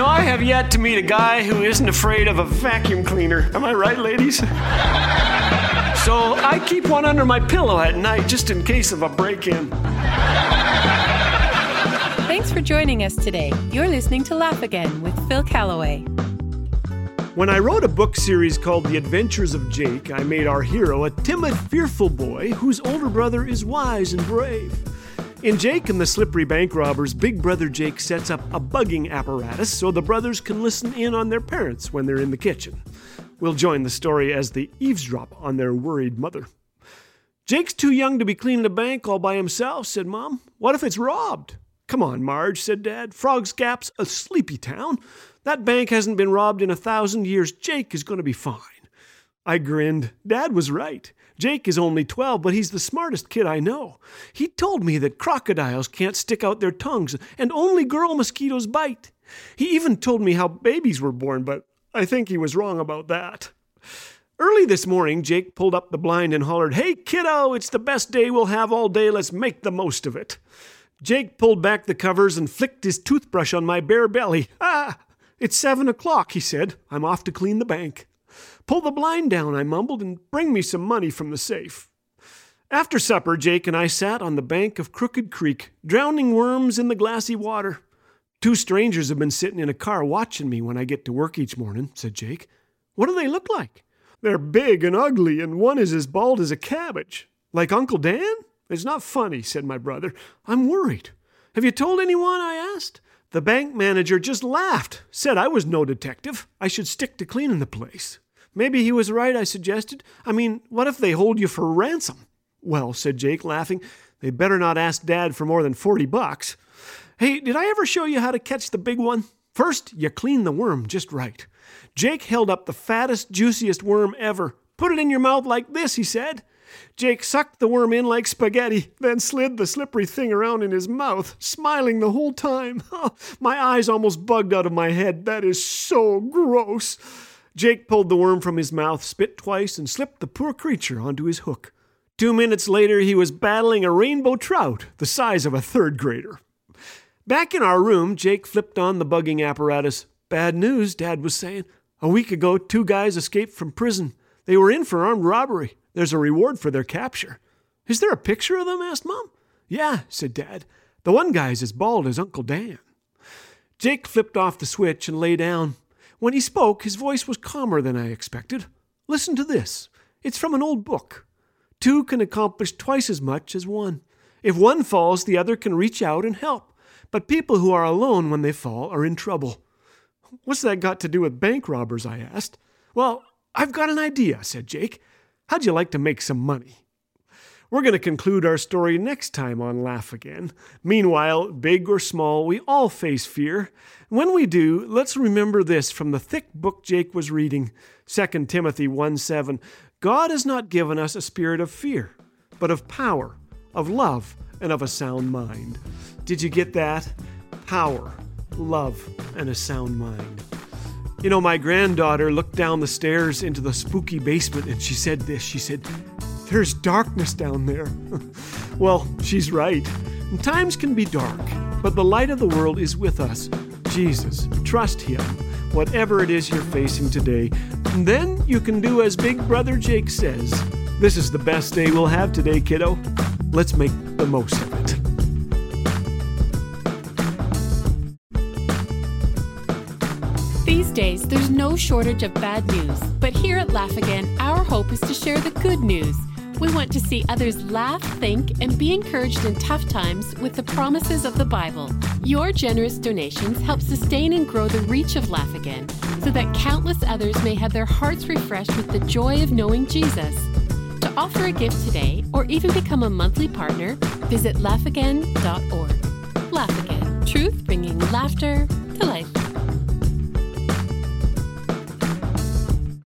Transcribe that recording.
know, I have yet to meet a guy who isn't afraid of a vacuum cleaner. Am I right, ladies? so I keep one under my pillow at night just in case of a break in. Thanks for joining us today. You're listening to Laugh Again with Phil Callaway. When I wrote a book series called The Adventures of Jake, I made our hero a timid, fearful boy whose older brother is wise and brave. In Jake and the Slippery Bank Robbers, Big Brother Jake sets up a bugging apparatus so the brothers can listen in on their parents when they're in the kitchen. We'll join the story as they eavesdrop on their worried mother. Jake's too young to be cleaning a bank all by himself, said Mom. What if it's robbed? Come on, Marge, said Dad. Frog's Gap's a sleepy town. That bank hasn't been robbed in a thousand years. Jake is going to be fine. I grinned. Dad was right. Jake is only 12, but he's the smartest kid I know. He told me that crocodiles can't stick out their tongues and only girl mosquitoes bite. He even told me how babies were born, but I think he was wrong about that. Early this morning, Jake pulled up the blind and hollered, Hey, kiddo, it's the best day we'll have all day. Let's make the most of it. Jake pulled back the covers and flicked his toothbrush on my bare belly. Ah! It's seven o'clock, he said. I'm off to clean the bank. Pull the blind down, I mumbled, and bring me some money from the safe. After supper, Jake and I sat on the bank of Crooked Creek, drowning worms in the glassy water. Two strangers have been sitting in a car watching me when I get to work each morning, said Jake. What do they look like? They're big and ugly, and one is as bald as a cabbage. Like Uncle Dan? It's not funny, said my brother. I'm worried. Have you told anyone? I asked. The bank manager just laughed, said I was no detective. I should stick to cleaning the place. Maybe he was right, I suggested. I mean, what if they hold you for ransom? Well, said Jake, laughing, they better not ask Dad for more than 40 bucks. Hey, did I ever show you how to catch the big one? First, you clean the worm just right. Jake held up the fattest, juiciest worm ever. Put it in your mouth like this, he said. Jake sucked the worm in like spaghetti, then slid the slippery thing around in his mouth, smiling the whole time. Oh, my eyes almost bugged out of my head. That is so gross. Jake pulled the worm from his mouth, spit twice, and slipped the poor creature onto his hook. Two minutes later, he was battling a rainbow trout the size of a third grader. Back in our room, Jake flipped on the bugging apparatus. Bad news, Dad was saying. A week ago, two guys escaped from prison. They were in for armed robbery. There's a reward for their capture. Is there a picture of them? asked Mom. Yeah, said Dad. The one guy's as bald as Uncle Dan. Jake flipped off the switch and lay down. When he spoke, his voice was calmer than I expected. Listen to this. It's from an old book. Two can accomplish twice as much as one. If one falls, the other can reach out and help. But people who are alone when they fall are in trouble. What's that got to do with bank robbers? I asked. Well, I've got an idea, said Jake. How'd you like to make some money? We're going to conclude our story next time on Laugh Again. Meanwhile, big or small, we all face fear. When we do, let's remember this from the thick book Jake was reading 2 Timothy 1 7. God has not given us a spirit of fear, but of power, of love, and of a sound mind. Did you get that? Power, love, and a sound mind. You know, my granddaughter looked down the stairs into the spooky basement and she said this. She said, There's darkness down there. well, she's right. Times can be dark, but the light of the world is with us. Jesus, trust Him, whatever it is you're facing today. Then you can do as Big Brother Jake says This is the best day we'll have today, kiddo. Let's make the most of it. These days, there's no shortage of bad news, but here at Laugh Again, our hope is to share the good news. We want to see others laugh, think, and be encouraged in tough times with the promises of the Bible. Your generous donations help sustain and grow the reach of Laugh Again so that countless others may have their hearts refreshed with the joy of knowing Jesus. To offer a gift today or even become a monthly partner, visit laughagain.org. Laugh Again, truth bringing laughter to life.